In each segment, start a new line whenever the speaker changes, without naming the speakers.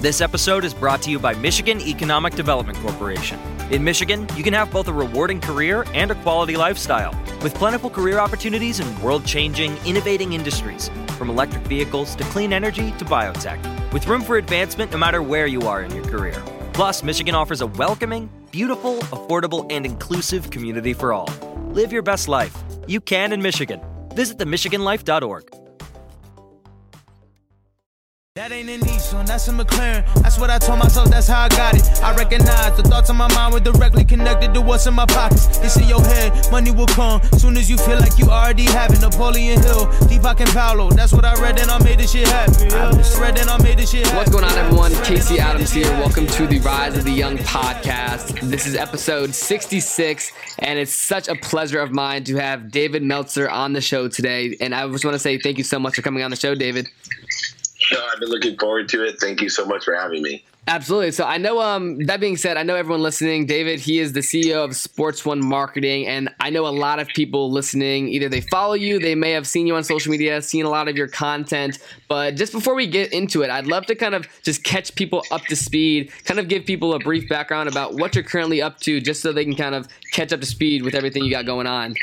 This episode is brought to you by Michigan Economic Development Corporation. In Michigan, you can have both a rewarding career and a quality lifestyle, with plentiful career opportunities in world changing, innovating industries, from electric vehicles to clean energy to biotech, with room for advancement no matter where you are in your career. Plus, Michigan offers a welcoming, beautiful, affordable, and inclusive community for all. Live your best life. You can in Michigan. Visit themichiganlife.org.
That ain't a Nissan, that's a McLaren. That's what I told myself, that's how I got it. I recognize the thoughts on my mind were directly connected to what's in my pockets. It's in your head, money will come. Soon as you feel like you already have it. Napoleon Hill, Deepak and Paulo. That's what I read and I made this shit happen. Read and I made this shit happen.
What's going on, everyone? Casey Adams here. Welcome to the Rise of the Young podcast. This is episode 66, and it's such a pleasure of mine to have David Meltzer on the show today. And I just want to say thank you so much for coming on the show, David.
No, I've been looking forward to it. Thank you so much for having me.
Absolutely. So I know. Um, that being said, I know everyone listening. David, he is the CEO of Sports One Marketing, and I know a lot of people listening. Either they follow you, they may have seen you on social media, seen a lot of your content. But just before we get into it, I'd love to kind of just catch people up to speed, kind of give people a brief background about what you're currently up to, just so they can kind of catch up to speed with everything you got going on.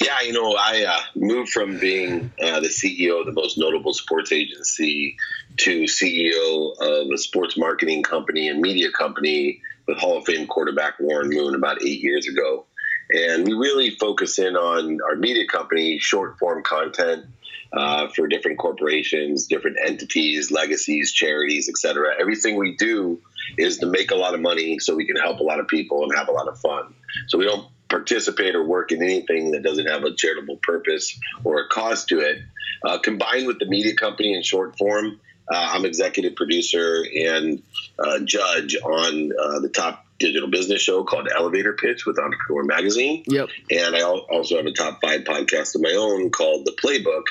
Yeah, you know, I uh, moved from being uh, the CEO of the most notable sports agency to CEO of a sports marketing company and media company with Hall of Fame quarterback Warren Moon about eight years ago. And we really focus in on our media company, short form content uh, for different corporations, different entities, legacies, charities, etc. Everything we do is to make a lot of money so we can help a lot of people and have a lot of fun. So we don't participate or work in anything that doesn't have a charitable purpose or a cause to it. Uh, combined with the media company in short form, uh, I'm executive producer and uh, judge on uh, the top digital business show called Elevator Pitch with Entrepreneur Magazine.
Yep.
And I also have a top five podcast of my own called The Playbook,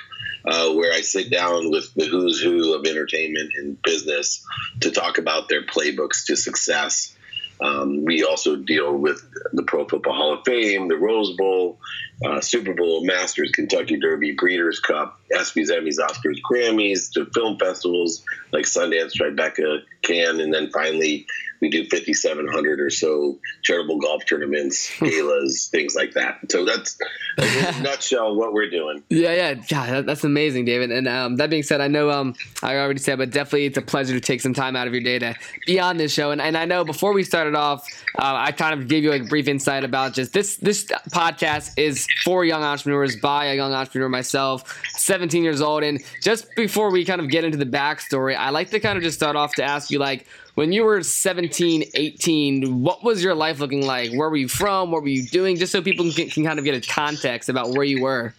uh, where I sit down with the who's who of entertainment and business to talk about their playbooks to success. Um, we also deal with the Pro Football Hall of Fame, the Rose Bowl, uh, Super Bowl, Masters, Kentucky Derby, Breeders' Cup, ESPYs, Emmys, Oscars, Grammys, to film festivals like Sundance, Tribeca, Cannes, and then finally we do 5,700 or so charitable golf tournaments, galas, things like that. So that's in a nutshell what we're doing.
Yeah, yeah, yeah. That's amazing, David. And um, that being said, I know um, I already said, but definitely it's a pleasure to take some time out of your day to be on this show. And, and I know before we started off, uh, I kind of gave you a brief insight about just this. This podcast is for young entrepreneurs by a young entrepreneur myself, 17 years old. And just before we kind of get into the backstory, I like to kind of just start off to ask you like when you were 17 18 what was your life looking like? Where were you from? What were you doing? Just so people can, can kind of get a context about where you were.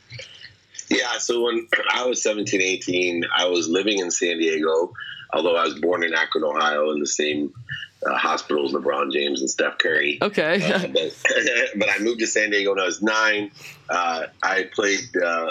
Yeah so when i was 17 18 i was living in san diego although i was born in akron ohio in the same uh, hospitals lebron james and steph curry
okay
uh, but, but, i moved to san diego when i was nine uh, i played uh,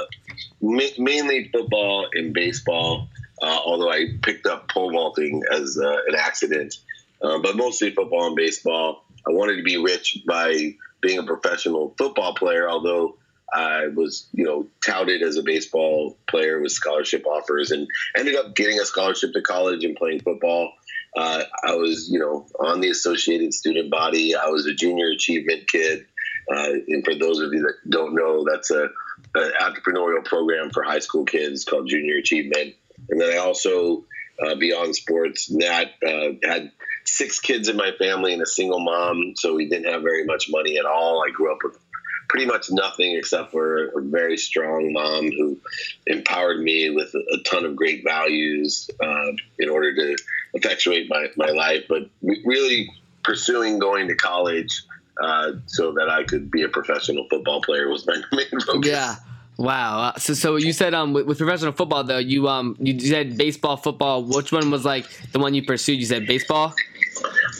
ma- mainly football and baseball uh, although I picked up pole vaulting as uh, an accident, uh, but mostly football and baseball. I wanted to be rich by being a professional football player, although I was, you know, touted as a baseball player with scholarship offers and ended up getting a scholarship to college and playing football. Uh, I was, you know, on the Associated Student Body. I was a junior achievement kid. Uh, and for those of you that don't know, that's a, an entrepreneurial program for high school kids called Junior Achievement. And then I also, uh, beyond sports, Nat uh, had six kids in my family and a single mom, so we didn't have very much money at all. I grew up with pretty much nothing except for a very strong mom who empowered me with a, ton of great values uh, in order to effectuate my, my life. But really pursuing going to college uh, so that I could be a professional football player was my main focus.
Yeah. Wow. So, so you said um with, with, professional football though you um you said baseball, football. Which one was like the one you pursued? You said baseball.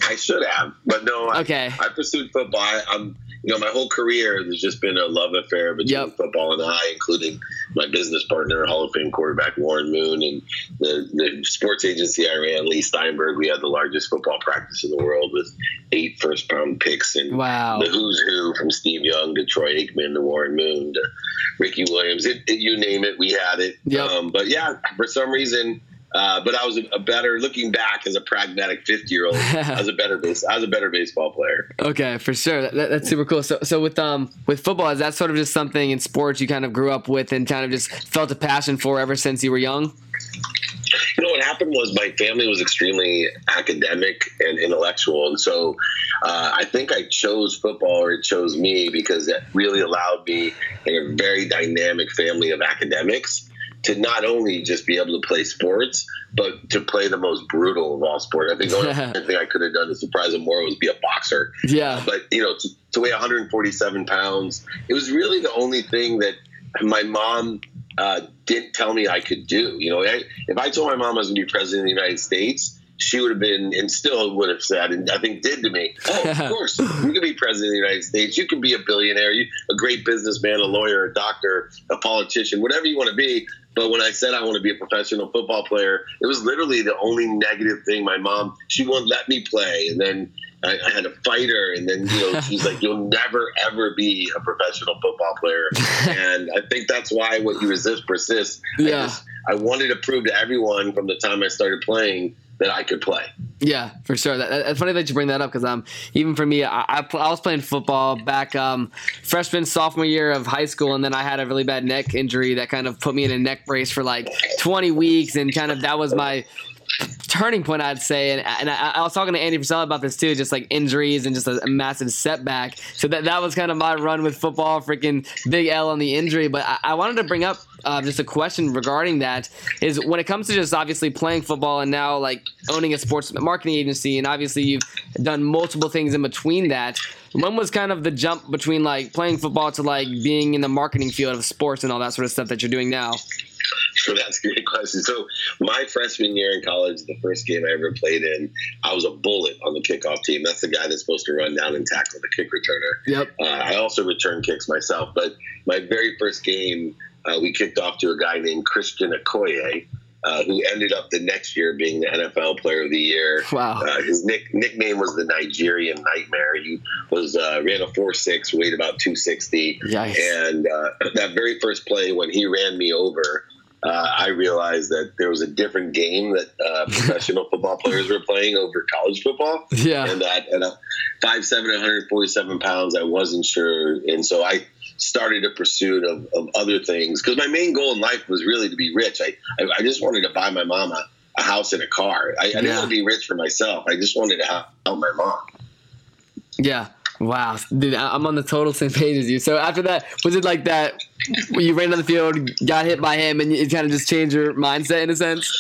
I should have, but no.
Okay.
I, I pursued football. I, am you know, my whole career there's just been a love affair between yep. football and I, including my business partner, Hall of Fame quarterback Warren Moon, and the, the sports agency I ran, Leigh Steinberg. We had the largest football practice in the world with eight first round picks and
wow.
the who's who from Steve Young to Troy Aikman to Warren Moon to Ricky Williams. It, it, you name it, we had it.
Yep.
Um, but yeah, for some reason uh, but I was a, better looking back as a pragmatic 50 year old. I was a better base. I was a better baseball player.
Okay, for sure. That, that's super cool. So, so with um with football, is that sort of just something in sports you kind of grew up with and kind of just felt a passion for ever since you were young?
You know what happened was my family was extremely academic and intellectual, and so uh, I think I chose football or it chose me because it really allowed me in a very dynamic family of academics to not only just be able to play sports, but to play the most brutal of all sports. I think the only thing I could have done to surprise him more was be a boxer.
Yeah.
But, you know, to, to weigh 147 pounds, it was really the only thing that my mom uh, didn't tell me I could do. You know, I, if I told my mom I was going to be president of the United States, she would have been and still would have said, and I think did to me, oh, of course, you can be president of the United States. You can be a billionaire, you, a great businessman, a lawyer, a doctor, a politician, whatever you want to be. But when I said I want to be a professional football player, it was literally the only negative thing. My mom, she wouldn't let me play. And then I, I had to fight her. And then, you know, she's like, you'll never, ever be a professional football player. and I think that's why what you resist persists.
Yeah.
I, just, I wanted to prove to everyone from the time I started playing that I could play.
Yeah, for sure. That, it's funny that you bring that up because um, even for me, I, I, I, was playing football back um, freshman sophomore year of high school, and then I had a really bad neck injury that kind of put me in a neck brace for like 20 weeks, and kind of that was my turning point, I'd say. And, and I, I, was talking to Andy Purcell about this too, just like injuries and just a, a, massive setback. So that that was kind of my run with football, freaking big L on the injury. But I, I wanted to bring up uh, just a question regarding that is when it comes to just obviously playing football and now like owning a sports marketing agency, and obviously you've done multiple things in between that. When was kind of the jump between like playing football to like being in the marketing field of sports and all that sort of stuff that you're doing now?
So that's a great question. So my freshman year in college, the first game I ever played in, I was a bullet on the kickoff team. That's the guy that's supposed to run down and tackle the kick returner.
Yep.
Uh, I also return kicks myself, but my very first game, uh, we kicked off to a guy named Christian Okoye. Uh, who ended up the next year being the NFL Player of the Year.
Wow.
Uh, his nick, nickname was the Nigerian Nightmare. He was uh, ran a four six, weighed about two sixty, and uh, that very first play when he ran me over, uh, I realized that there was a different game that uh, professional football players were playing over college football.
Yeah.
And that at a five seven, 147 pounds, I wasn't sure, and so I started a pursuit of, of other things because my main goal in life was really to be rich. I I, I just wanted to buy my mom a, a house and a car. I, I didn't want to be rich for myself. I just wanted to help my mom.
Yeah. Wow, dude, I'm on the total same page as you. So after that, was it like that? You ran on the field, got hit by him, and it kind of just changed your mindset in a sense.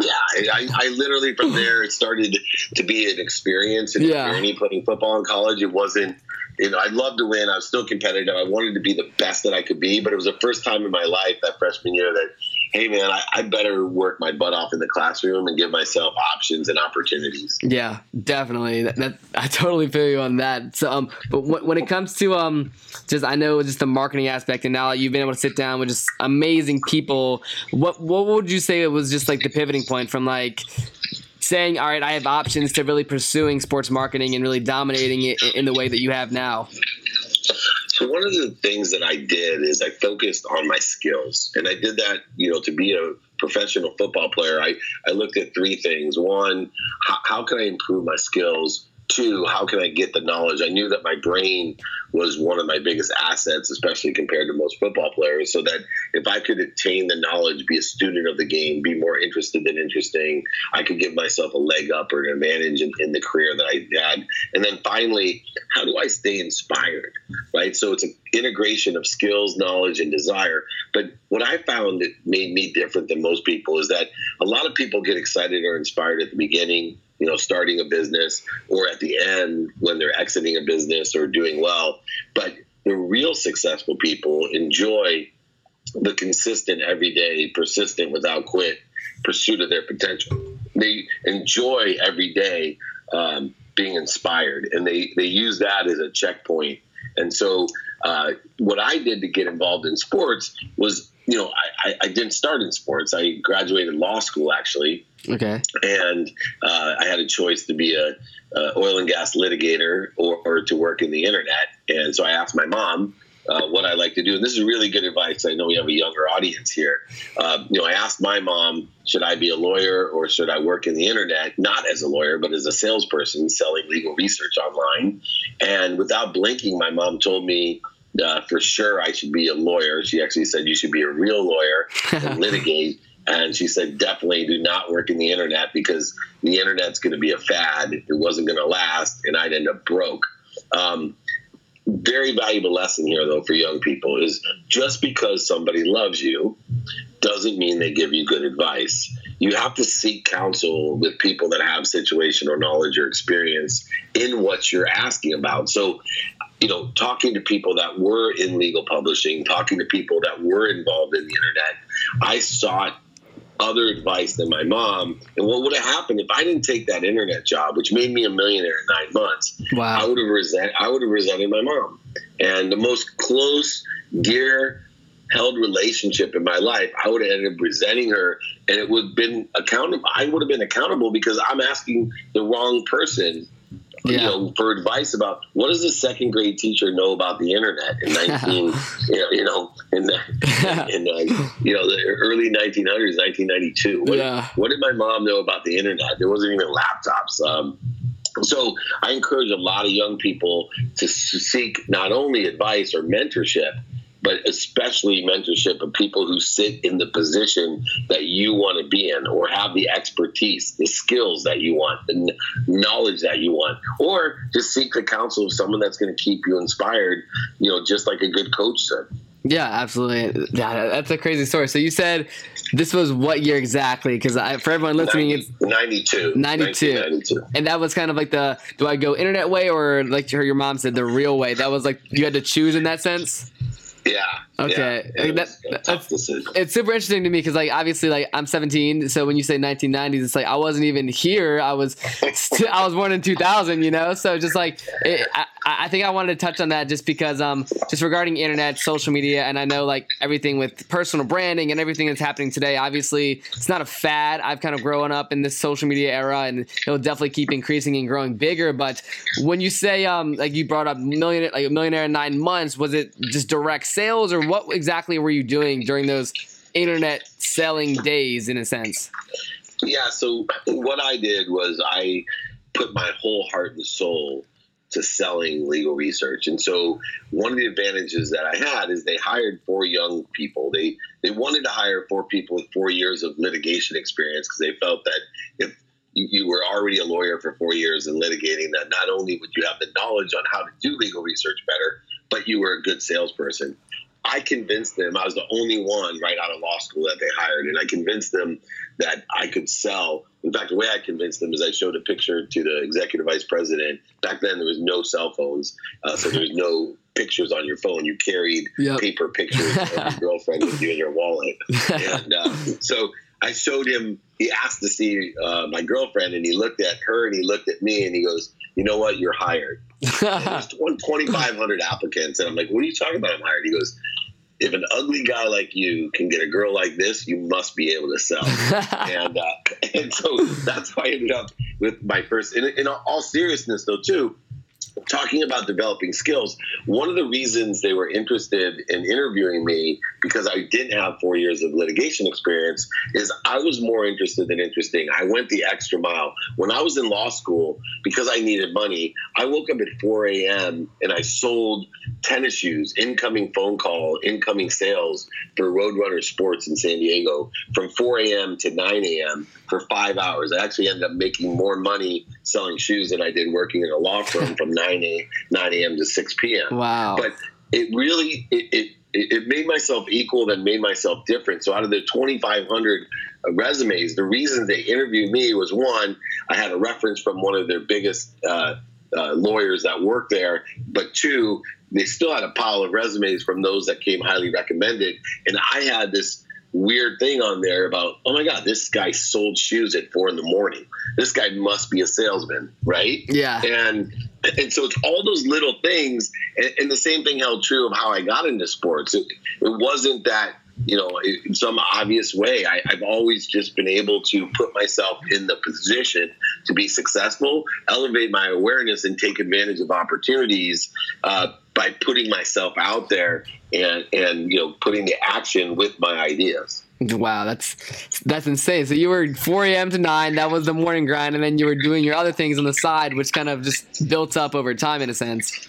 Yeah, I, I literally from there it started to be an experience and
yeah.
journey playing football in college. It wasn't you know, I loved to win. I was still competitive. I wanted to be the best that I could be, but it was the first time in my life that freshman year that hey man, I, I, better work my butt off in the classroom and give myself options and opportunities.
Yeah, definitely. That, that I totally feel you on that. So, um, but when, when, it comes to um, just I know just the marketing aspect, and now you've been able to sit down with just amazing people. What what would you say was just like the pivoting point from like saying, all right, I have options to really pursuing sports marketing and really dominating it in the way that you have now?
So one of the things that I did is I focused on my skills, and I did that, you know, to be a professional football player. I I looked at three things. One, how, how can I improve my skills? Two, how can I get the knowledge? I knew that my brain was one of my biggest assets, especially compared to most football players. So that if I could attain the knowledge, be a student of the game, be more interested than interesting, I could give myself a leg up or an advantage in, in the career that I had. And then finally, how do I stay inspired? Right. So it's an integration of skills, knowledge, and desire. But what I found that made me different than most people is that a lot of people get excited or inspired at the beginning you know, starting a business or at the end when they're exiting a business or doing well. But the real successful people enjoy the consistent, everyday, persistent, without quit pursuit of their potential. They enjoy every day um, being inspired, and they they use that as a checkpoint. And so, uh, what I did to get involved in sports was, you know, I, I didn't start in sports. I graduated law school actually.
Okay.
And uh, I had a choice to be a, a oil and gas litigator or, or to work in the internet. And so I asked my mom, uh, what I like to do. And this is really good advice. I know we have a younger audience here. Uh, you know, I asked my mom, should I be a lawyer or should I work in the internet, not as a lawyer, but as a salesperson selling legal research online? And without blinking, my mom told me, uh, for sure I should be a lawyer. She actually said you should be a real lawyer and litigate. And she said, definitely do not work in the internet because the internet's going to be a fad. It wasn't going to last, and I'd end up broke. Um, very valuable lesson here, though, for young people is just because somebody loves you doesn't mean they give you good advice. You have to seek counsel with people that have situational knowledge or experience in what you're asking about. So, you know, talking to people that were in legal publishing, talking to people that were involved in the internet, I sought other advice than my mom. And what would have happened if I didn't take that internet job, which made me a millionaire in nine months?
Wow.
I would have resent. I would have resented my mom. And the most close, dear, held relationship in my life, I would have ended up resenting her, and it would have been accountable. I would have been accountable because I'm asking the wrong person yeah. you know, for advice about what does a second grade teacher know about the internet in 19, you know, you know, in the, in the, you know, the early 1900s, 1992. What, yeah. what did my mom know about the internet? There wasn't even laptops. Um, so I encourage a lot of young people to seek not only advice or mentorship, but especially mentorship of people who sit in the position that you want to be in or have the expertise, the skills that you want, the knowledge that you want, or just seek the counsel of someone that's going to keep you inspired, you know, just like a good coach said.
Yeah, absolutely. Yeah, that's a crazy story. So you said this was what year exactly? Because for everyone listening, 90,
it's 92.
92. 92. And that was kind of like the do I go internet way or like your mom said the real way? That was like you had to choose in that sense.
Yeah.
Okay.
Yeah, that, that's,
it's super interesting to me because like obviously like I'm 17, so when you say 1990s, it's like I wasn't even here. I was st- I was born in 2000, you know. So just like it, I, I think I wanted to touch on that just because um just regarding internet, social media, and I know like everything with personal branding and everything that's happening today. Obviously, it's not a fad. I've kind of grown up in this social media era, and it'll definitely keep increasing and growing bigger. But when you say um like you brought up million like a millionaire in nine months, was it just direct sales or what exactly were you doing during those internet selling days in a sense?
Yeah, so what I did was I put my whole heart and soul to selling legal research. And so one of the advantages that I had is they hired four young people. They they wanted to hire four people with four years of litigation experience because they felt that if you were already a lawyer for four years and litigating that not only would you have the knowledge on how to do legal research better, but you were a good salesperson. I convinced them I was the only one right out of law school that they hired, and I convinced them that I could sell. In fact, the way I convinced them is I showed a picture to the executive vice president. Back then, there was no cell phones, uh, so there was no pictures on your phone. You carried yep. paper pictures of your girlfriend with you in your wallet, and uh, so I showed him. He asked to see uh, my girlfriend, and he looked at her, and he looked at me, and he goes, "You know what? You're hired." There's 2,500 applicants. And I'm like, what are you talking about? I'm hired. He goes, if an ugly guy like you can get a girl like this, you must be able to sell. and uh, and so that's why I ended up with my first. In, in all seriousness, though, too, talking about developing skills, one of the reasons they were interested in interviewing me because I didn't have four years of litigation experience is I was more interested than interesting. I went the extra mile. When I was in law school, because I needed money, I woke up at 4 a.m. and I sold tennis shoes, incoming phone call, incoming sales for Roadrunner Sports in San Diego from 4 a.m. to 9 a.m. for five hours. I actually ended up making more money selling shoes than I did working in a law firm from 9 a 9 a.m. to 6 p.m.
Wow!
But it really it, it it made myself equal then made myself different. So out of the 2,500 resumes, the reason they interviewed me was one, I had a reference from one of their biggest uh, uh, lawyers that worked there, but two, they still had a pile of resumes from those that came highly recommended. And I had this weird thing on there about, oh my God, this guy sold shoes at four in the morning. This guy must be a salesman, right?
Yeah.
And and so it's all those little things. And, and the same thing held true of how I got into sports. It, it wasn't that you know, in some obvious way. I, have always just been able to put myself in the position to be successful, elevate my awareness, and take advantage of opportunities uh, by putting myself out there and and you know putting the action with my ideas.
Wow, that's that's insane. So you were 4 a.m. to 9. That was the morning grind, and then you were doing your other things on the side, which kind of just built up over time, in a sense.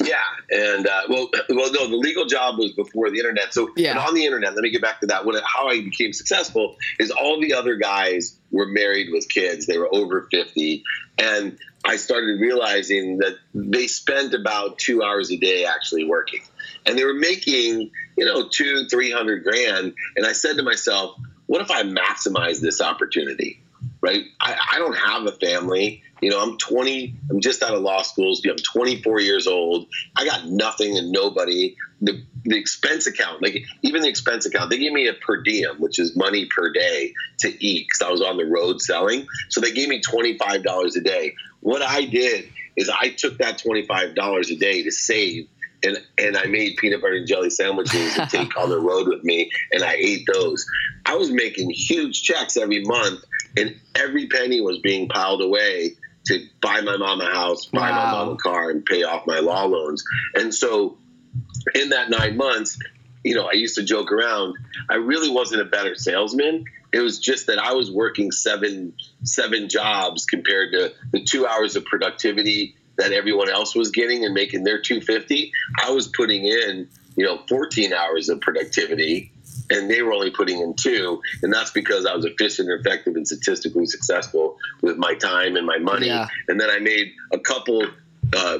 Yeah, and uh, well, well, no, the legal job was before the internet. So, yeah. on the internet, let me get back to that. What, how I became successful is all the other guys were married with kids. They were over 50, and I started realizing that they spent about two hours a day actually working, and they were making you know two, three hundred grand. And I said to myself, what if I maximize this opportunity? Right? I, I don't have a family. You know, I'm 20, I'm just out of law school. I'm 24 years old. I got nothing and nobody. The, the expense account, like even the expense account, they gave me a per diem, which is money per day to eat because I was on the road selling. So they gave me $25 a day. What I did is I took that $25 a day to save and and I made peanut butter and jelly sandwiches to take on the road with me, and I ate those. I was making huge checks every month, and every penny was being piled away to buy my mom a house, buy wow. my mom a car, and pay off my law loans. And so, in that nine months, you know, I used to joke around. I really wasn't a better salesman. It was just that I was working seven seven jobs compared to the two hours of productivity that everyone else was getting and making their 250 i was putting in you know 14 hours of productivity and they were only putting in two, and that's because I was efficient, effective, and statistically successful with my time and my money. Yeah. And then I made a couple uh,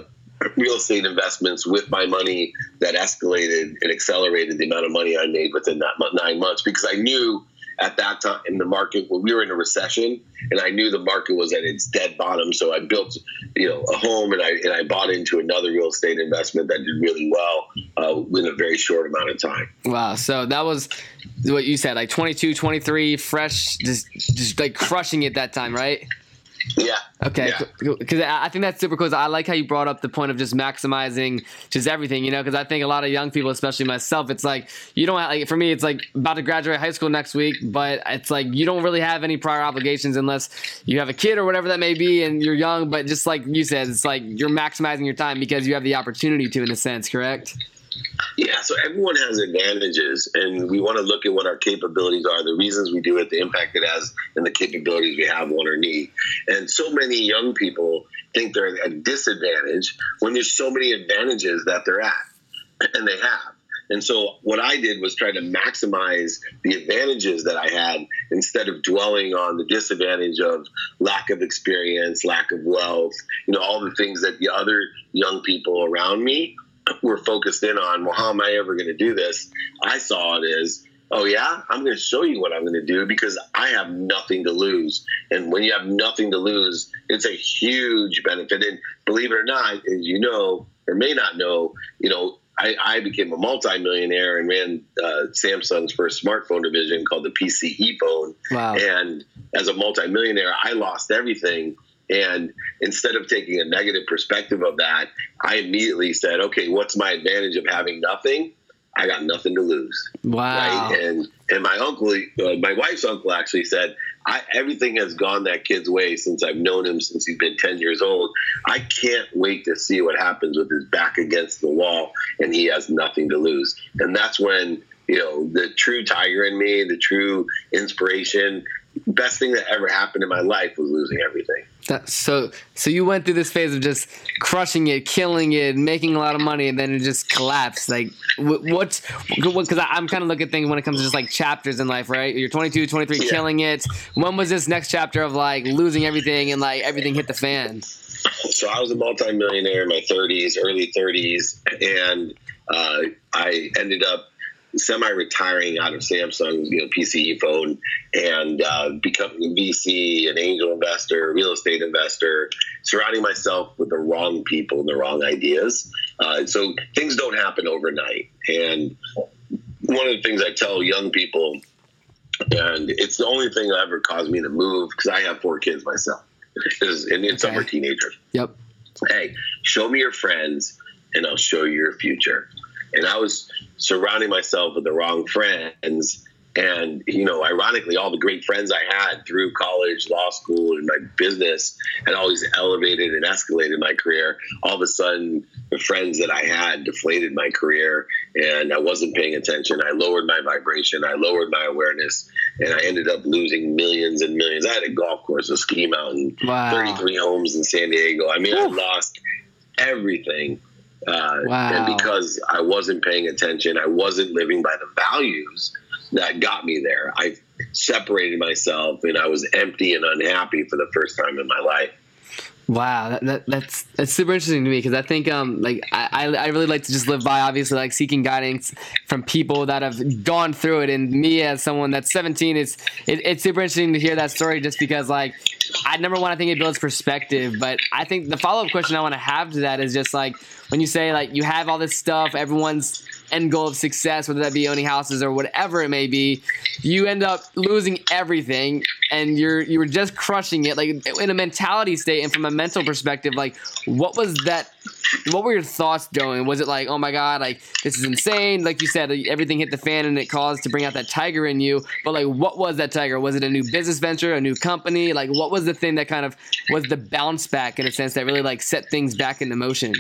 real estate investments with my money that escalated and accelerated the amount of money I made within that nine months because I knew at that time in the market when we were in a recession and I knew the market was at its dead bottom. So I built, you know, a home and I and I bought into another real estate investment that did really well uh, in a very short amount of time.
Wow. So that was what you said, like 22, 23, fresh, just just like crushing it that time, right?
Yeah.
Okay. Because yeah. I think that's super cool. I like how you brought up the point of just maximizing just everything, you know, because I think a lot of young people, especially myself, it's like you don't have, like, for me, it's like about to graduate high school next week, but it's like you don't really have any prior obligations unless you have a kid or whatever that may be and you're young. But just like you said, it's like you're maximizing your time because you have the opportunity to, in a sense, correct?
Yeah, so everyone has advantages, and we want to look at what our capabilities are, the reasons we do it, the impact it has, and the capabilities we have, want or need. And so many young people think they're at a disadvantage when there's so many advantages that they're at, and they have. And so what I did was try to maximize the advantages that I had instead of dwelling on the disadvantage of lack of experience, lack of wealth, you know, all the things that the other young people around me were focused in on, well, how am I ever going to do this? I saw it as, oh, yeah, I'm going to show you what I'm going to do because I have nothing to lose. And when you have nothing to lose, it's a huge benefit. And believe it or not, as you know, or may not know, you know, I, I became a multimillionaire and ran uh, Samsung's first smartphone division called the PCS phone. Wow. And as a multimillionaire, I lost everything and instead of taking a negative perspective of that, I immediately said, okay, what's my advantage of having nothing? I got nothing to lose.
Wow.
Right? And and my uncle, uh, my wife's uncle, actually said, I, everything has gone that kid's way since I've known him since he's been ten years old. I can't wait to see what happens with his back against the wall and he has nothing to lose. And that's when you know the true tiger in me, the true inspiration best thing that ever happened in my life was losing everything.
That, so, so you went through this phase of just crushing it, killing it, making a lot of money, and then it just collapsed. Like, what's good? because I'm kind of looking at things when it comes to just like chapters in life, right? You're 22, 23, yeah. killing it. When was this next chapter of like losing everything and like everything hit the fan?
So I was a multimillionaire in my 30s, early 30s, and uh, I ended up semi-retiring out of Samsung's you know PCS phone and uh, becoming a VC, an angel investor, real estate investor, surrounding myself with the wrong people and the wrong ideas. Uh, so things don't happen overnight. And one of the things I tell young people, and it's the only thing that ever caused me to move because I have four kids myself, is, and okay. some are teenagers.
Yep.
Hey, show me your friends, and I'll show you your future. And I was surrounding myself with the wrong friends and, you know, ironically, all the great friends I had through college, law school, and my business had always elevated and escalated my career. All of a sudden, the friends that I had deflated my career, and I wasn't paying attention. I lowered my vibration, I lowered my awareness, and I ended up losing millions and millions. I had a golf course, a ski mountain, wow. 33 homes in San Diego. I mean, I lost everything. Uh, wow. And because I wasn't paying attention, I wasn't living by the values that got me there. I separated myself and I was empty and unhappy for the first time in my life.
Wow, that, that, that's that's super interesting to me because I think um like I, I really like to just live by obviously like seeking guidance from people that have gone through it. And me as someone that's 17 it's it, it's super interesting to hear that story just because like I number one I think it builds perspective. But I think the follow up question I want to have to that is just like when you say like you have all this stuff everyone's end goal of success, whether that be owning houses or whatever it may be, you end up losing everything and you're you were just crushing it like in a mentality state and from a mental perspective like what was that what were your thoughts going? Was it like oh my god like this is insane? Like you said everything hit the fan and it caused to bring out that tiger in you but like what was that tiger? Was it a new business venture a new company? Like what was the thing that kind of was the bounce back in a sense that really like set things back into motion?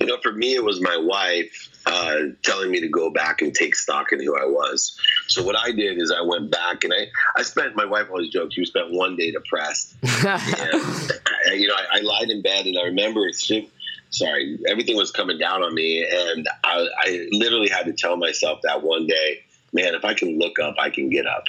You know for me it was my wife uh, telling me to go back and take stock in who I was. So what I did is I went back and I, I spent, my wife always jokes, you spent one day depressed. and, you know, I, I, lied in bed and I remember, sorry, everything was coming down on me. And I, I literally had to tell myself that one day, man, if I can look up, I can get up.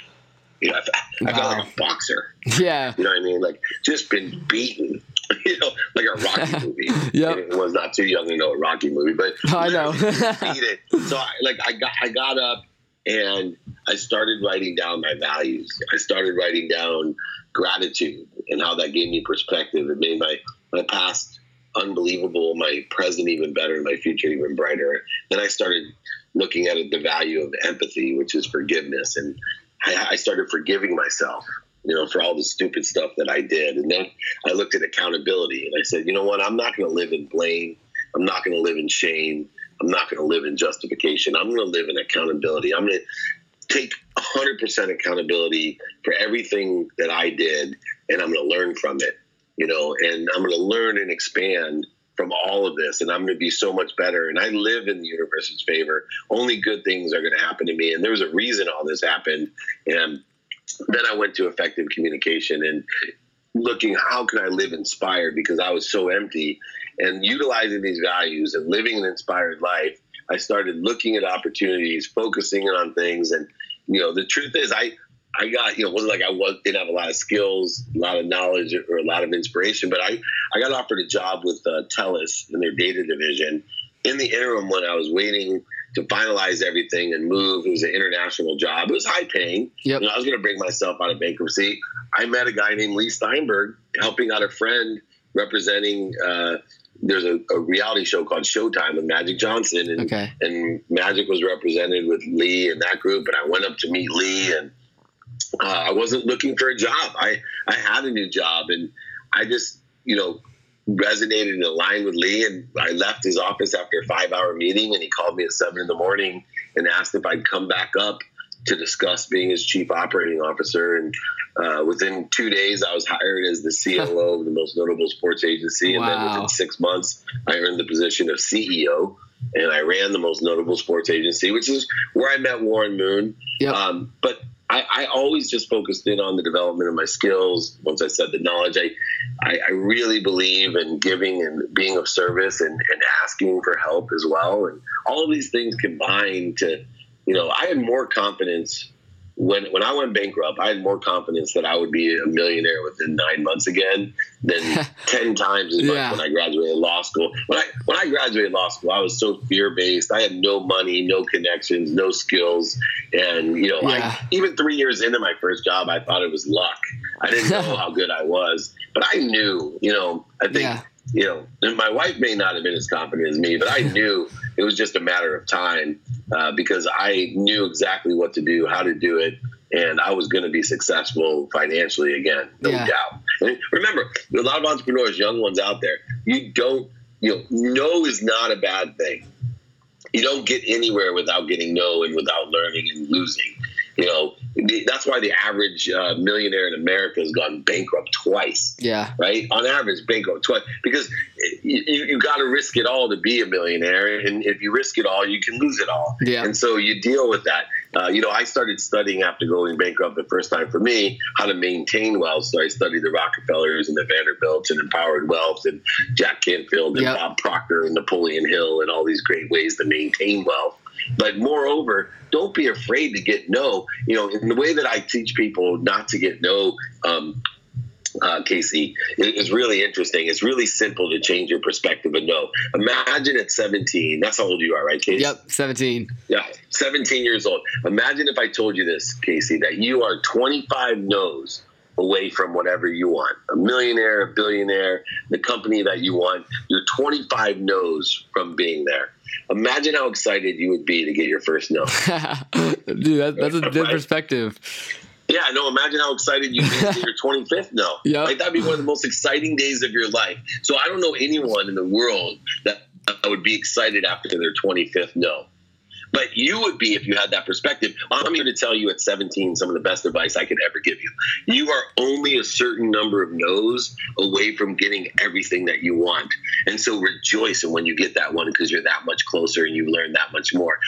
You know, I, I felt like a boxer.
Yeah.
You know what I mean? Like just been beaten you know, like a Rocky movie.
yeah,
it was not too young to know a Rocky movie, but
I know.
So I, like I got I got up and I started writing down my values. I started writing down gratitude and how that gave me perspective. It made my my past unbelievable, my present even better, and my future even brighter. Then I started looking at it, the value of empathy, which is forgiveness, and I, I started forgiving myself you know, for all the stupid stuff that I did. And then I looked at accountability and I said, you know what? I'm not going to live in blame. I'm not going to live in shame. I'm not going to live in justification. I'm going to live in accountability. I'm going to take 100% accountability for everything that I did, and I'm going to learn from it, you know, and I'm going to learn and expand from all of this, and I'm going to be so much better. And I live in the universe's favor. Only good things are going to happen to me, and there was a reason all this happened, and then I went to effective communication and looking how can I live inspired because I was so empty and utilizing these values and living an inspired life. I started looking at opportunities, focusing on things, and you know the truth is I I got you know wasn't like I was didn't have a lot of skills, a lot of knowledge, or a lot of inspiration, but I I got offered a job with uh, TELUS in their data division. In the interim, when I was waiting to finalize everything and move. It was an international job. It was high paying.
Yep.
You know, I was going to bring myself out of bankruptcy. I met a guy named Leigh Steinberg helping out a friend representing. Uh, there's a, a, reality show called Showtime with Magic Johnson, and
okay.
and Magic was represented with Leigh and that group. And I went up to meet Leigh, and uh, I wasn't looking for a job. I I had a new job, and I just you know resonated and aligned with Leigh. And I left his office after a five hour meeting, and he called me at seven in the morning and asked if I'd come back up to discuss being his chief operating officer. And uh, within two days, I was hired as the COO of the most notable sports agency.
Wow.
And then within six months, I earned the position of CEO. And I ran the most notable sports agency, which is where I met Warren Moon.
Yep.
Um, but I, I, always just focused in on the development of my skills. Once I said the knowledge, I, I, I really believe in giving and being of service and, and asking for help as well. And all of these things combined to, you know, I had more confidence when when I went bankrupt, I had more confidence that I would be a millionaire within nine months again than ten times as much
yeah.
when I graduated law school. When I when I graduated law school, I was so fear based. I had no money, no connections, no skills, and you know,
yeah.
I, even three years into my first job, I thought it was luck. I didn't know how good I was, but I knew. You know, I think.
Yeah
you know, and my wife may not have been as confident as me, but I knew it was just a matter of time uh, because I knew exactly what to do, how to do it, and I was going to be successful financially again, no yeah. doubt. And remember, a lot of entrepreneurs, young ones out there, you don't, you know, no is not a bad thing. You don't get anywhere without getting no and without learning and losing. You know, that's why the average uh, millionaire in America has gone bankrupt twice.
Yeah.
Right? On average, bankrupt twice. Because you, you got to risk it all to be a millionaire. And if you risk it all, you can lose it all.
Yeah.
And so you deal with that. Uh, you know, I started studying after going bankrupt the first time for me how to maintain wealth. So I studied the Rockefellers and the Vanderbilts and Empowered Wealth and Jack Canfield and yep. Bob Proctor and Napoleon Hill and all these great ways to maintain wealth. But moreover, don't be afraid to get no. You know, in the way that I teach people not to get no, um, uh, Casey, is really interesting. It's really simple to change your perspective of no. Imagine at 17, that's how old you are, right, Casey?
Yep, 17.
Yeah, 17 years old. Imagine if I told you this, Casey, that you are 25 no's away from whatever you want a millionaire, a billionaire, the company that you want. You're 25 no's from being there. Imagine how excited you would be to get your first no.
Dude, that, that's a good right? perspective.
Yeah, no, imagine how excited you'd be to get your 25th no.
Yep.
Like, that'd be one of the most exciting days of your life. So I don't know anyone in the world that would be excited after their 25th no. But you would be if you had that perspective. I'm here to tell you at 17 some of the best advice I could ever give you. You are only a certain number of no's away from getting everything that you want. And so rejoice in when you get that one because you're that much closer and you learn that much more.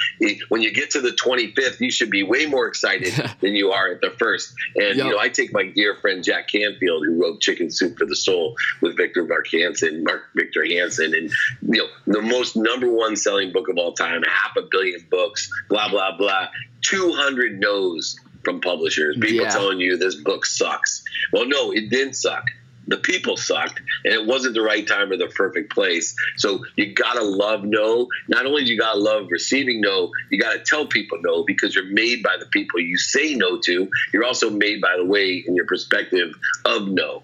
When you get to the 25th, you should be way more excited than you are at the first. And, yep. you know, I take my dear friend Jack Canfield, who wrote Chicken Soup for the Soul with Victor Mark Hansen, Mark Victor Hansen, and, you know, the most number one selling book of all time, half a billion books, blah, blah, blah. 200 no's from publishers. People yeah. telling you this book sucks. Well, no, it didn't suck. The people sucked, and it wasn't the right time or the perfect place. So you gotta love no. Not only do you gotta love receiving no, you gotta tell people no because you're made by the people you say no to. You're also made by the way and your perspective of no.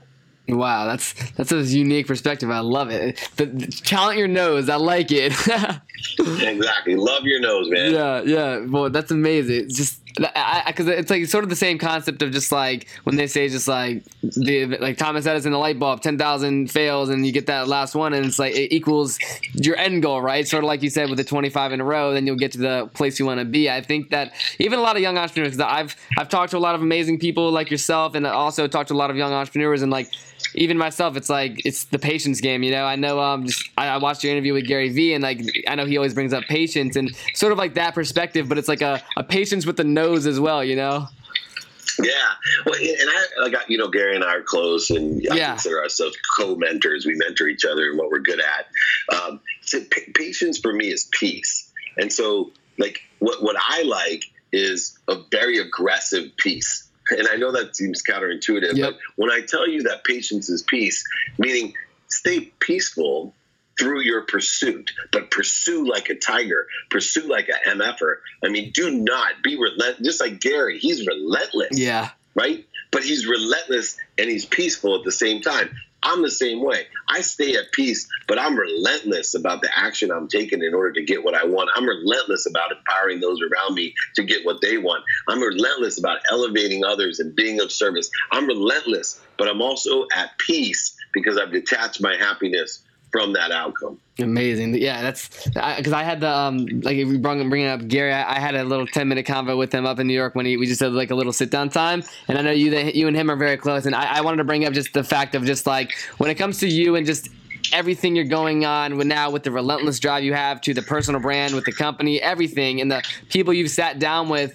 Wow, that's that's a unique perspective. I love it. The, the count your no's. I like it.
exactly. Love your nose, man.
Yeah, yeah. Well, that's amazing. Just because it's like sort of the same concept of just like when they say just like the like Thomas Edison the light bulb ten thousand fails and you get that last one and it's like it equals your end goal right sort of like you said with the twenty five in a row then you'll get to the place you want to be I think that even a lot of young entrepreneurs I've I've talked to a lot of amazing people like yourself and also talked to a lot of young entrepreneurs and like even myself, it's like it's the patience game. You know, I know. Um, just, I, I, watched your interview with Gary Vee, and like I know he always brings up patience and sort of like that perspective, but it's like a, a patience with the no's as well. You know.
Yeah, well, and I like you know Gary and I are close, and I yeah. consider ourselves co-mentors. We mentor each other in what we're good at. Um, so patience for me is peace, and so like what what I like is a very aggressive peace and I know that seems counterintuitive, yep. but when I tell you that patience is peace, meaning stay peaceful through your pursuit, but pursue like a tiger, pursue like a MFer. I mean, do not be relentless. Just like Gary, he's relentless.
Yeah.
Right? But he's relentless and he's peaceful at the same time. I'm the same way. I stay at peace, but I'm relentless about the action I'm taking in order to get what I want. I'm relentless about empowering those around me to get what they want. I'm relentless about elevating others and being of service. I'm relentless, but I'm also at peace because I've detached my happiness from that outcome.
Amazing. Yeah, that's because I, I, had the um like if we bring bringing up Gary, I, I, had a little ten minute convo with him up in New York when he we just had like a little sit down time, and I know you that you and him are very close, and I, I wanted to bring up just the fact of just like when it comes to you and just everything you're going on with now with the relentless drive you have to the personal brand with the company everything and the people you've sat down with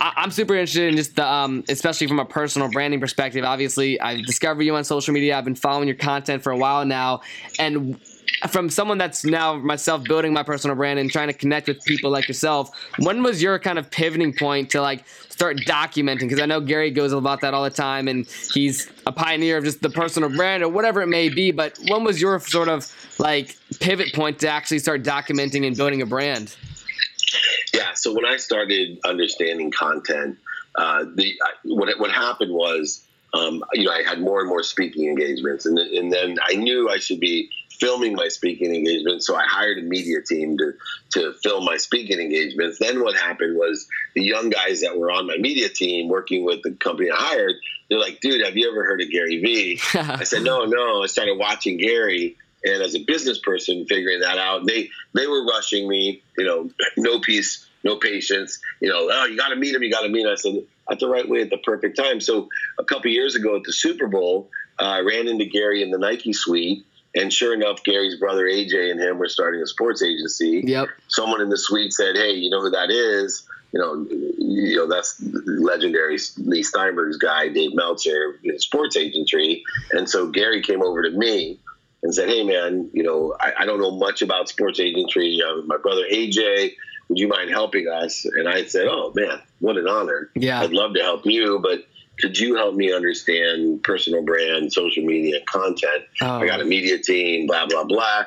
I, am super interested in just the um, especially from a personal branding perspective. Obviously i discovered you on social media. I've been following your content for a while now. And from someone that's now myself building my personal brand and trying to connect with people like yourself, when was your kind of pivoting point to like start documenting? Because I know Gary goes about that all the time and he's a pioneer of just the personal brand or whatever it may be. But when was your sort of like pivot point to actually start documenting and building a brand?
Yeah, so when I started understanding content, uh, the what what happened was, um, you know, I had more and more speaking engagements, and and then I knew I should be filming my speaking engagements. So I hired a media team to to film my speaking engagements. Then what happened was the young guys that were on my media team working with the company I hired, they're like, dude, have you ever heard of Gary Vee? I said, no, no. I started watching Gary. And as a business person, figuring that out, they they were rushing me. You know, no peace, no patience. You know, oh, you got to meet him. You got to meet him. I said, at the right way at the perfect time. So a couple years ago at the Super Bowl, uh, I ran into Gary in the Nike suite. And sure enough, Gary's brother AJ and him were starting a sports agency.
Yep.
Someone in the suite said, "Hey, you know who that is? You know, you know that's legendary Leigh Steinberg's guy, Dave Meltzer, in sports agency." And so Gary came over to me and said, "Hey, man, you know, I, I don't know much about sports agency. Uh, my brother AJ, would you mind helping us?" And I said, "Oh man, what an honor!
Yeah,
I'd love to help you, but." Could you help me understand personal brand, social media, content? Oh. I got a media team, blah, blah, blah.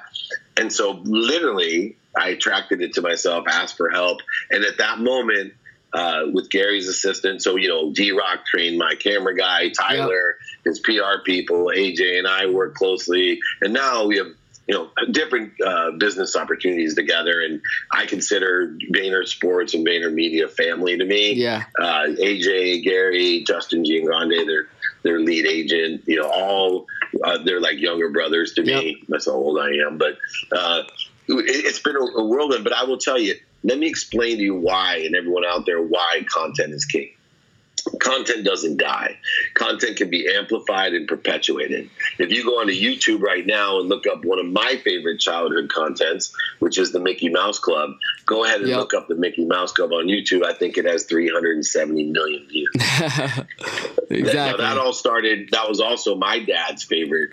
And so literally, I attracted it to myself, asked for help. And at that moment, uh, with Gary's assistant, so, you know, D Rock trained my camera guy, Tyler, yep. his PR people, AJ and I work closely. And now we have you know different uh, business opportunities together. And i consider Vayner sports and Vayner media family to me.
Yeah.
Uh, aj gary justin giangrande their their lead agent you know all uh, they're like younger brothers to yep. me that's how old i am. But uh, it, has been a, a whirlwind. But i will tell you let me explain to you why and everyone out there why content is king content doesn't die. Content can be amplified and perpetuated. If you go onto YouTube right now and look up one of my favorite childhood contents, which is the Mickey Mouse Club, go ahead and yep. look up the Mickey Mouse Club on YouTube. I think it has 370 million views.
exactly.
That, that all started, that was also my dad's favorite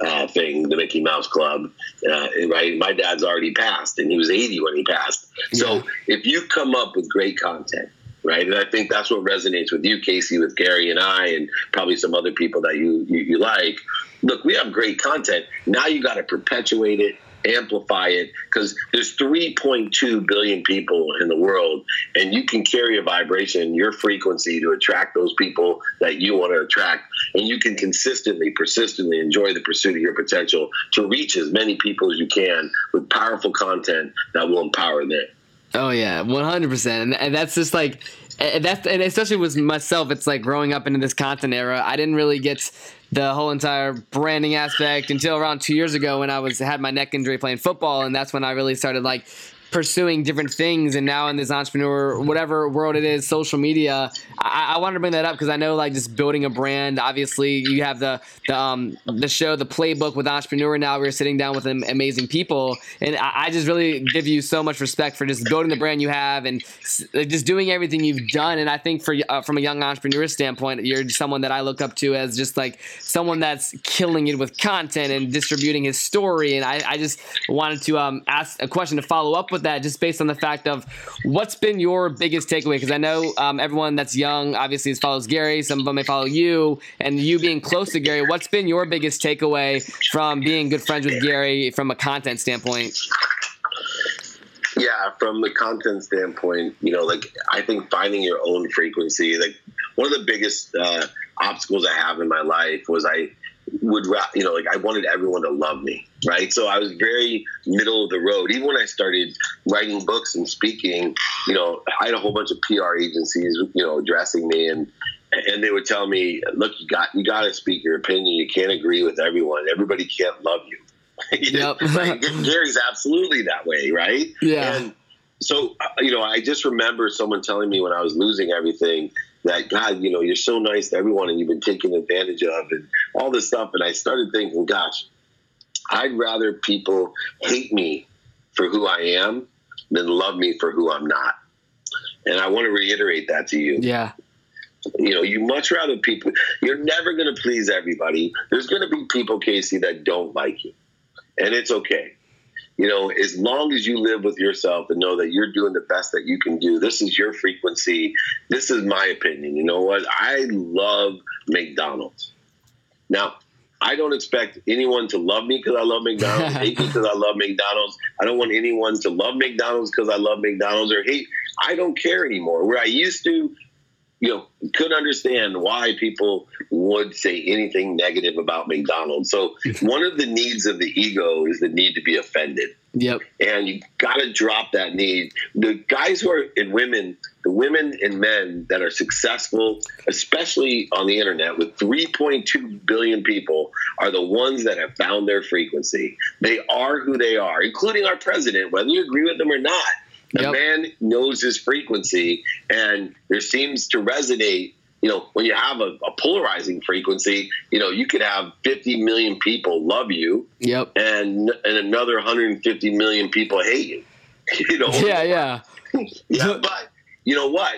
uh, thing, the Mickey Mouse Club. Uh, right, my dad's already passed, and he was 80 when he passed. So yeah. if you come up with great content, right? And I think that's what resonates with you, Casey, with Gary and I, and probably some other people that you you, you like. Look, we have great content. Now you got to perpetuate it, amplify it, because there's 3.2 billion people in the world, and you can carry a vibration, your frequency, to attract those people that you want to attract, and you can consistently, persistently enjoy the pursuit of your potential to reach as many people as you can with powerful content that will empower them.
Oh yeah, one hundred percent, and that's just like that's and especially with myself. It's like growing up into this content era. I didn't really get the whole entire branding aspect until around two years ago when I was had my neck injury playing football, and that's when I really started like pursuing different things and now in this entrepreneur whatever world it is social media i, I wanted to bring that up because i know like just building a brand obviously you have the the, um, the show the playbook with entrepreneur now we're sitting down with amazing people. And I, I, just really give you so much respect for just building the brand you have and just doing everything you've done. And i think for uh, from a young entrepreneur standpoint you're someone that i look up to as just like someone that's killing it with content and distributing his story. And i, I just wanted to um, ask a question to follow up with that just based on the fact of what's been your biggest takeaway? Because I know um, everyone that's young obviously follows Gary. Some of them may follow you, and you being close to Gary. What's been your biggest takeaway from being good friends with Gary from a content standpoint?
Yeah, from the content standpoint, you know, like I think finding your own frequency, like one of the biggest uh, obstacles I have in my life was I would you know like I wanted everyone to love me, right? So I was very middle of the road. Even when I started writing books and speaking, you know, I had a whole bunch of PR agencies, you know, addressing me and and they would tell me, "Look, you got you got to speak your opinion. You can't agree with everyone. Everybody can't love you." yep. Gary's absolutely that way, right?
Yeah.
And so, uh, you know, I just remember someone telling me when I was losing everything that God, you know, you're so nice to everyone and you've been taken advantage of and all this stuff. And I started thinking, gosh, I'd rather people hate me for who I am than love me for who I'm not. And I want to reiterate that to you.
Yeah.
You know, you much rather people, you're never going to please everybody. There's going to be people, Casey, that don't like you. And it's okay you know, as long as you live with yourself and know that you're doing the best that you can do, this is your frequency. This is my opinion. You know what? I love McDonald's. Now, I don't expect anyone to love me because I love McDonald's, hate me because I love McDonald's. I don't want anyone to love McDonald's because I love McDonald's or hate. I don't care anymore. Where I used to, you know, couldn't understand why people would say anything negative about McDonald's. So one of the needs of the ego is the need to be offended.
Yep.
And you got to drop that need. The guys who are and women, the women and men that are successful, especially on the internet with 3.2 billion people, are the ones that have found their frequency. They are who they are, including our president, whether you agree with them or not. The
Yep.
man knows his frequency, and there seems to resonate. You know, when you have a, a polarizing frequency, you know, you could have 50 million people love you,
Yep.
and and another 150 million people hate you. You know,
Yeah, yeah.
yeah, but you know what?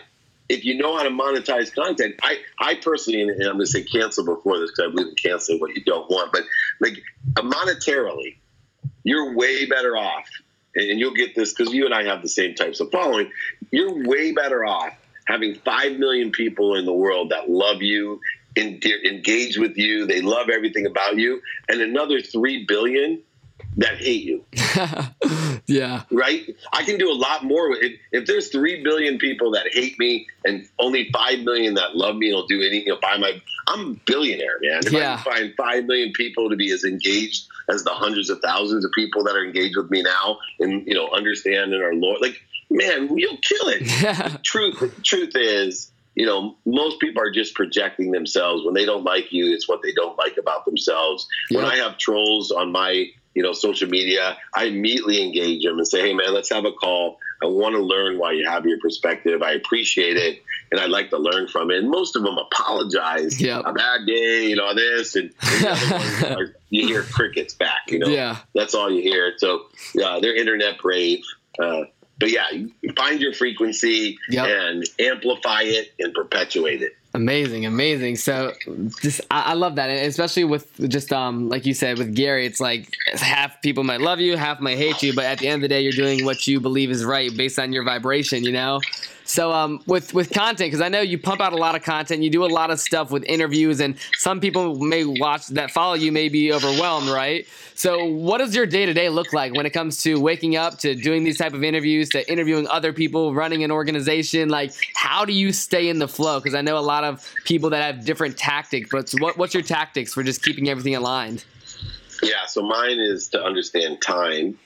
If you know how to monetize content, I, I personally, and I'm going to say cancel before this because I believe in canceling what you don't want, but like monetarily, you're way better off, and you'll get this because you and I have the same types of following. You're way better off having five million people in the world that love you, en- engage with you, they love everything about you, and another three billion that hate you
Yeah.
right? I can do a lot more. If, if there's three billion people that hate me and only five million that love me and will do anything, know, buy my, I'm a billionaire, man. If
Yeah.
I can find five million people to be as engaged as the hundreds of thousands of people that are engaged with me now, and you know, understand and are loyal, like, man, you'll kill it.
Yeah.
truth, truth is. You know, most people are just projecting themselves. When they don't like you, it's what they don't like about themselves. When I have trolls on my you know social media i immediately engage them and say hey man let's have a call. I want to learn why you have your perspective. I appreciate it and i'd like to learn from it. And most of them apologize.
Yep.
a bad day you know this and, and the other ones are, you hear crickets back you know?
Yeah.
that's all you hear. So yeah they're internet brave uh, but yeah find your frequency
Yep.
and amplify it and perpetuate it
Amazing, amazing. So, just I, I love that, and especially with just um, like you said with Gary, it's like half people might love you, half might hate you, but at the end of the day, you're doing what you believe is right based on your vibration, you know. So, um, with with content, because I know you pump out a lot of content, you do a lot of stuff with interviews, and some people may watch that follow you may be overwhelmed, right? So, what does your day to day look like when it comes to waking up to doing these type of interviews, to interviewing other people, running an organization? Like, how do you stay in the flow? Because I know a lot of people that have different tactics, but what, what's your tactics for just keeping everything aligned?
Yeah, so mine is to understand time.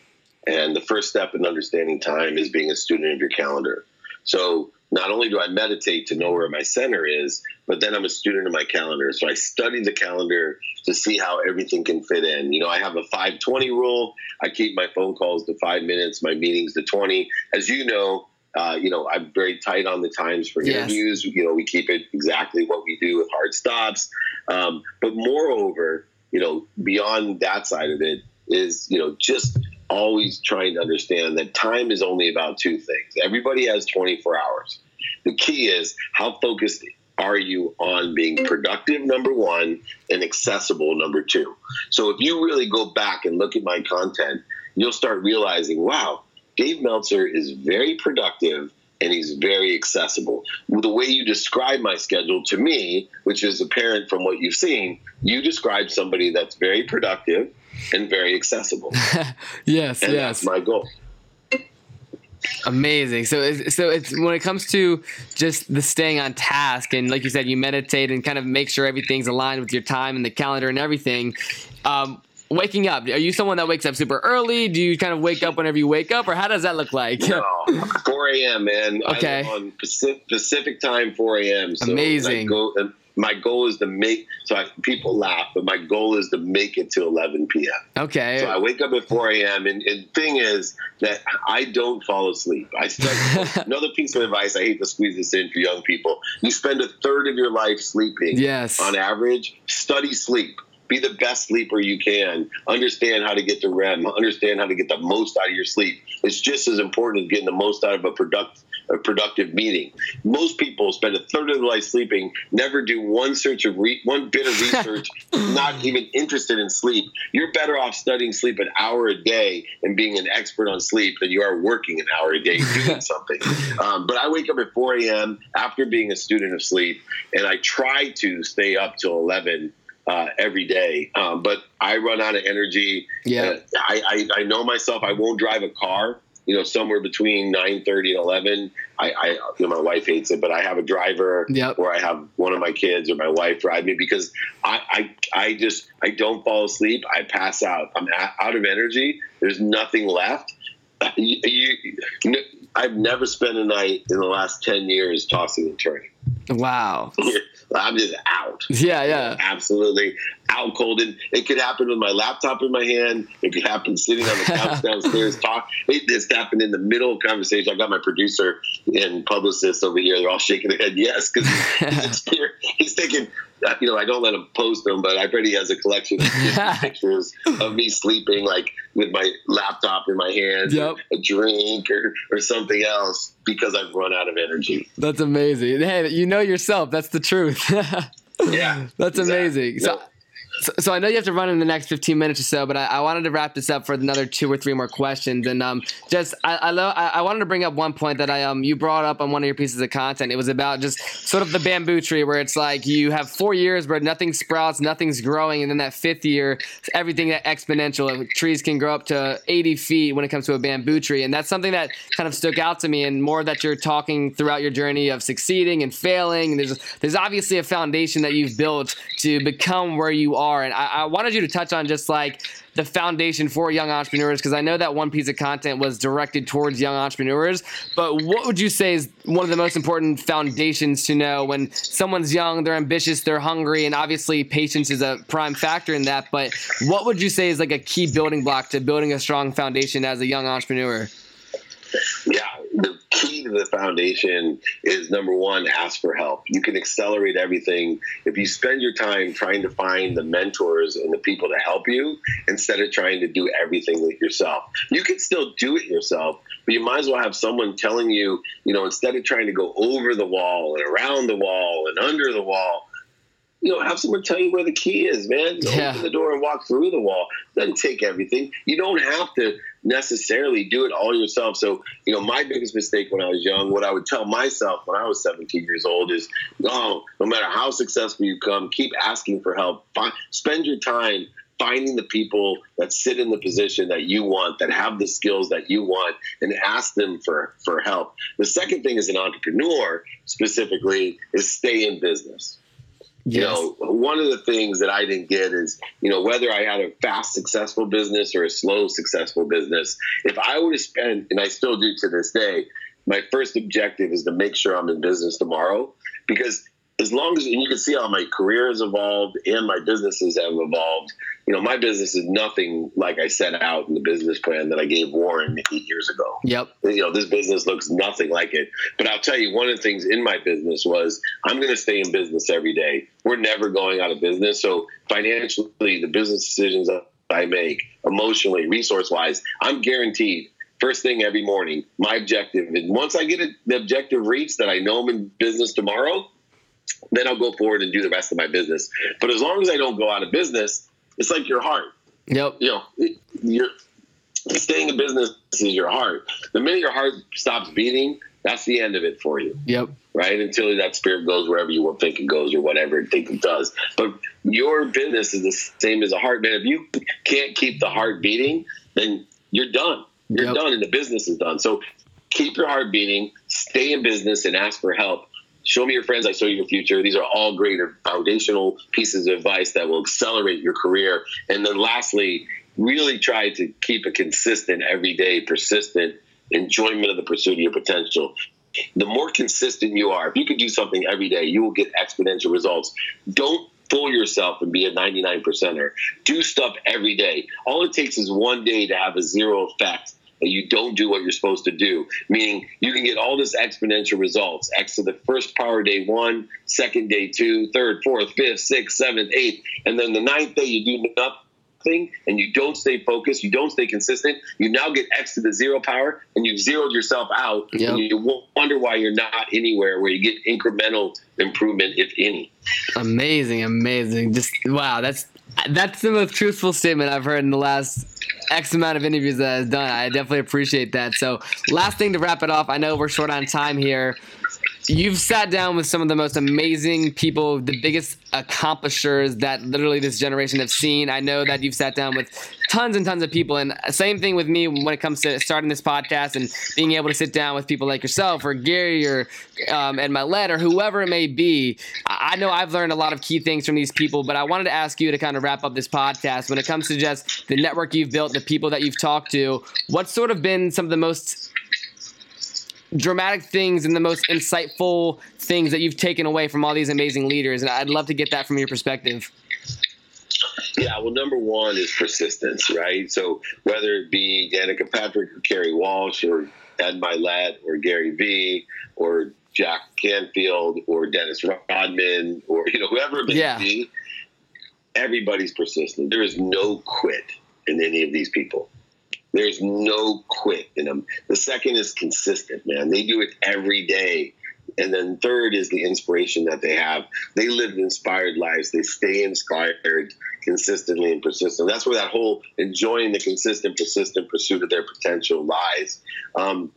And the first step in understanding time is being a student of your calendar. So not only do I meditate to know where my center is, but then I'm a student of my calendar. So I study the calendar to see how everything can fit in. You know, I have a 520 rule. I keep my phone calls to five minutes, my meetings to 20. As you know, uh, you know, I'm very tight on the times for
Yes.
interviews. You know, we keep it exactly what we do with hard stops. Um, but moreover, you know, beyond that side of it is, you know, just always trying to understand that time is only about two things. Everybody has 24 hours. The key is how focused are you on being productive, number one, and accessible, number two. So if you really go back and look at my content, you'll start realizing, wow, Dave Meltzer is very productive and he's very accessible. The way you describe my schedule to me, which is apparent from what you've seen, you describe somebody that's very productive and very accessible.
Yes,
And
yes.
that's my goal.
Amazing. So, it's, so it's when it comes to just the staying on task, and like you said, you meditate and kind of make sure everything's aligned with your time and the calendar and everything. Um, waking up, are you someone that wakes up super early? Do you kind of wake up whenever you wake up, or how does that look like?
No, 4 a.m. man.
Okay.
On Pacific, Pacific time, 4 a.m. So
Amazing.
Go, uh, my goal is to make. So I, people laugh, but my goal is to make it to 11 p.m.
Okay.
So I wake up at 4 a.m. And, and thing is that I don't fall asleep. I spend another piece of advice. I hate to squeeze this in for young people. You spend a third of your life sleeping.
Yes.
On average, study sleep. Be the best sleeper you can. Understand how to get to REM. Understand how to get the most out of your sleep. It's just as important as getting the most out of a product a productive meeting. Most people spend a third of their life sleeping, never do one search of re- one bit of research, not even interested in sleep. You're better off studying sleep an hour a day and being an expert on sleep than you are working an hour a day doing something. Um, but I wake up at 4 a.m. after being a student of sleep, and I try to stay up till 11 uh, every day. Um, but I run out of energy.
Yeah.
I, I, I know myself. I won't drive a car you know, somewhere between nine thirty and eleven. I, I you know, my wife hates it, but I have a driver,
Yep.
or I have one of my kids or my wife drive me because I, I, I just I don't fall asleep. I pass out. I'm out of energy. There's nothing left. You, you- I've never spent a night in the last ten years tossing and turning.
Wow.
I'm just out.
Yeah, yeah.
Absolutely out cold. And it could happen with my laptop in my hand. It could happen sitting on the couch downstairs talk. It, this happened in the middle of conversation. I got my producer and publicist over here. They're all shaking their head yes because he's, he's thinking. uh, You know, I don't let him post them, but I bet he has a collection of pictures of me sleeping, like with my laptop in my hand,
Yep.
a drink or, or something else, because I've run out of energy.
That's amazing. Hey, you know yourself. That's the truth.
Yeah,
That's
exactly.
amazing. So,
No.
So, I know you have to run in the next 15 minutes or so, but I, I wanted to wrap this up for another two or three more questions. And um, just I I, lo- I I wanted to bring up one point that I um you brought up on one of your pieces of content. It was about just sort of the bamboo tree, where it's like you have four years where nothing sprouts, nothing's growing, and then that fifth year, everything that exponential. Trees can grow up to 80 feet when it comes to a bamboo tree, and that's something that kind of stuck out to me. And more that you're talking throughout your journey of succeeding and failing. And there's there's obviously a foundation that you've built to become where you are. And I, I wanted you to touch on just like the foundation for young entrepreneurs because I know that one piece of content was directed towards young entrepreneurs. But what would you say is one of the most important foundations to know when someone's young, they're ambitious, they're hungry, and obviously patience is a prime factor in that. But what would you say is like a key building block to building a strong foundation as a young entrepreneur?
Yeah, the key to the foundation is number one, ask for help. You can accelerate everything if you spend your time trying to find the mentors and the people to help you instead of trying to do everything with yourself. You can still do it yourself, but you might as well have someone telling you, you know, instead of trying to go over the wall and around the wall and under the wall, you know, have someone tell you where the key is, man.
Yeah.
Open the door and walk through the wall. Doesn't take everything. You don't have to necessarily do it all yourself. So, you know, my biggest mistake when I was young, what I would tell myself when I was 17 years old is, no, no matter how successful you come, keep asking for help. Find, spend your time finding the people that sit in the position that you want, that have the skills that you want, and ask them for, for help. The second thing as an entrepreneur specifically is stay in business you know one of the things that i didn't get is you know whether i had a fast successful business or a slow successful business if i would have spent and i still do to this day my first objective is to make sure i'm in business tomorrow because as long as and you can see how my career has evolved and my businesses have evolved you know my business is nothing like i set out in the business plan that i gave warren eight years ago
Yep.
you know, this business looks nothing like it. But I'll tell you, one of the things in my business was I'm going to stay in business every day. We're never going out of business. So financially, the business decisions that I make, emotionally, resource wise, I'm guaranteed. First thing every morning, my objective, and once I get the objective reached that I know I'm in business tomorrow, then I'll go forward and do the rest of my business. But as long as I don't go out of business, it's like your heart
Yep.
you know, it- you're staying in business is your heart. The minute your heart stops beating, that's the end of it for you,
Yep.
right? Until that spirit goes wherever you think it goes or whatever it think it does. But your business is the same as a heart, man. If you can't keep the heart beating, then you're done. You're
Yep.
done, and the business is done. So keep your heart beating, stay in business, and ask for help. Show me your friends, I show you your future. These are all great foundational pieces of advice that will accelerate your career. And then lastly, really try to keep a consistent, everyday, persistent enjoyment of the pursuit of your potential. The more consistent you are, if you can do something every day, you will get exponential results. Don't fool yourself and be a 99 percenter. Do stuff every day. All it takes is one day to have a zero effect you don't do what you're supposed to do. Meaning you can get all this exponential results. X to the first power day one, second day two, third, fourth, fifth, sixth, seventh, eighth, and then the ninth day you do nothing and you don't stay focused, you don't stay consistent, you now get X to the zero power and you've zeroed yourself out
Yep.
and you wonder why you're not anywhere where you get incremental improvement, if any.
Amazing, amazing. Just wow, that's that's the most truthful statement I've heard in the last X amount of interviews that I've done. I definitely appreciate that. So, last thing to wrap it off, I know we're short on time here. You've sat down with some of the most amazing people, the biggest accomplishers that literally this generation have seen. I know that you've sat down with tons and tons of people, and same thing with me when it comes to starting this podcast and being able to sit down with people like yourself or Gary or um, Ed Mylett or whoever it may be. I know I've learned a lot of key things from these people, but I wanted to ask you to kind of wrap up this podcast when it comes to just the network you've built, the people that you've talked to. What's sort of been some of the most dramatic things and the most insightful things that you've taken away from all these amazing leaders. And I'd love to get that from your perspective.
Yeah, well, number one is persistence, right? So whether it be Danica Patrick or Kerri Walsh or Ed Mylett or Gary Vee or Jack Canfield or Dennis Rodman or you know whoever it may yeah. be, everybody's persistent. There is no quit in any of these people. There's no quit in them. The second is consistent, man. They do it every day. And then third is the inspiration that they have. They live inspired lives. They stay inspired consistently and persistent. That's where that whole enjoying the consistent, persistent pursuit of their potential lies. Um,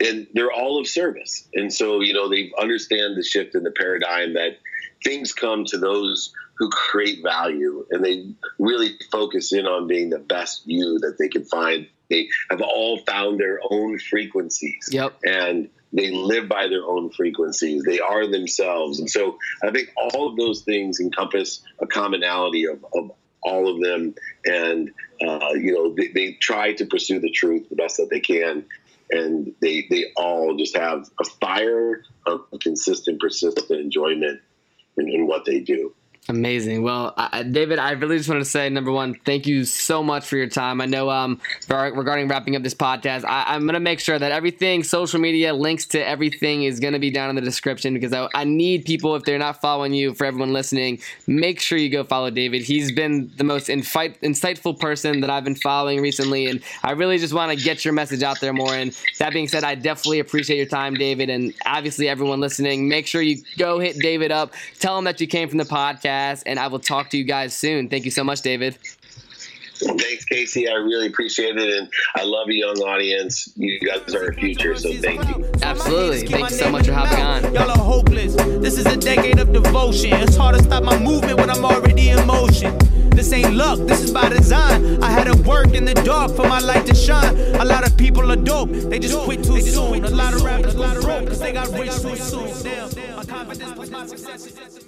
and they're all of service. And so, you know, they understand the shift in the paradigm that things come to those who create value and they really focus in on being the best you that they can find they have all found their own frequencies.
Yep.
And they live by their own frequencies. They are themselves. And so I think all of those things encompass a commonality of, of all of them. And, uh, you know, they, they try to pursue the truth the best that they can. And they, they all just have a fire of consistent, persistent enjoyment in, in what they do.
Amazing. Well, I, David, I really just want to say number one, thank you so much for your time. I know um, regarding wrapping up this podcast, I, am going to make sure that everything, social media, links to everything is going to be down in the description because I, I, need people, if they're not following you, for everyone listening, make sure you go follow David. He's been the most infight, insightful person that I've been following recently, and I really just want to get your message out there more. And that being said, I definitely appreciate your time, David, and obviously everyone listening. Make sure you go hit David up, tell him that you came from the podcast podcast, and I will talk to you guys soon. Thank you so much, David.
Thanks, Casey. I really appreciate it, and I love a young audience. You guys are our future, so thank you.
Absolutely. Thank you so much for hopping on.
Y'all are hopeless. This is a decade of devotion. It's hard to stop my movement when I'm already in motion. This ain't luck, this is by design. I had to work in the dark for my light to shine. A lot of people are dope, they just quit too soon. A lot of rappers go broke because they got rich too soon. Damn, my confidence was my success.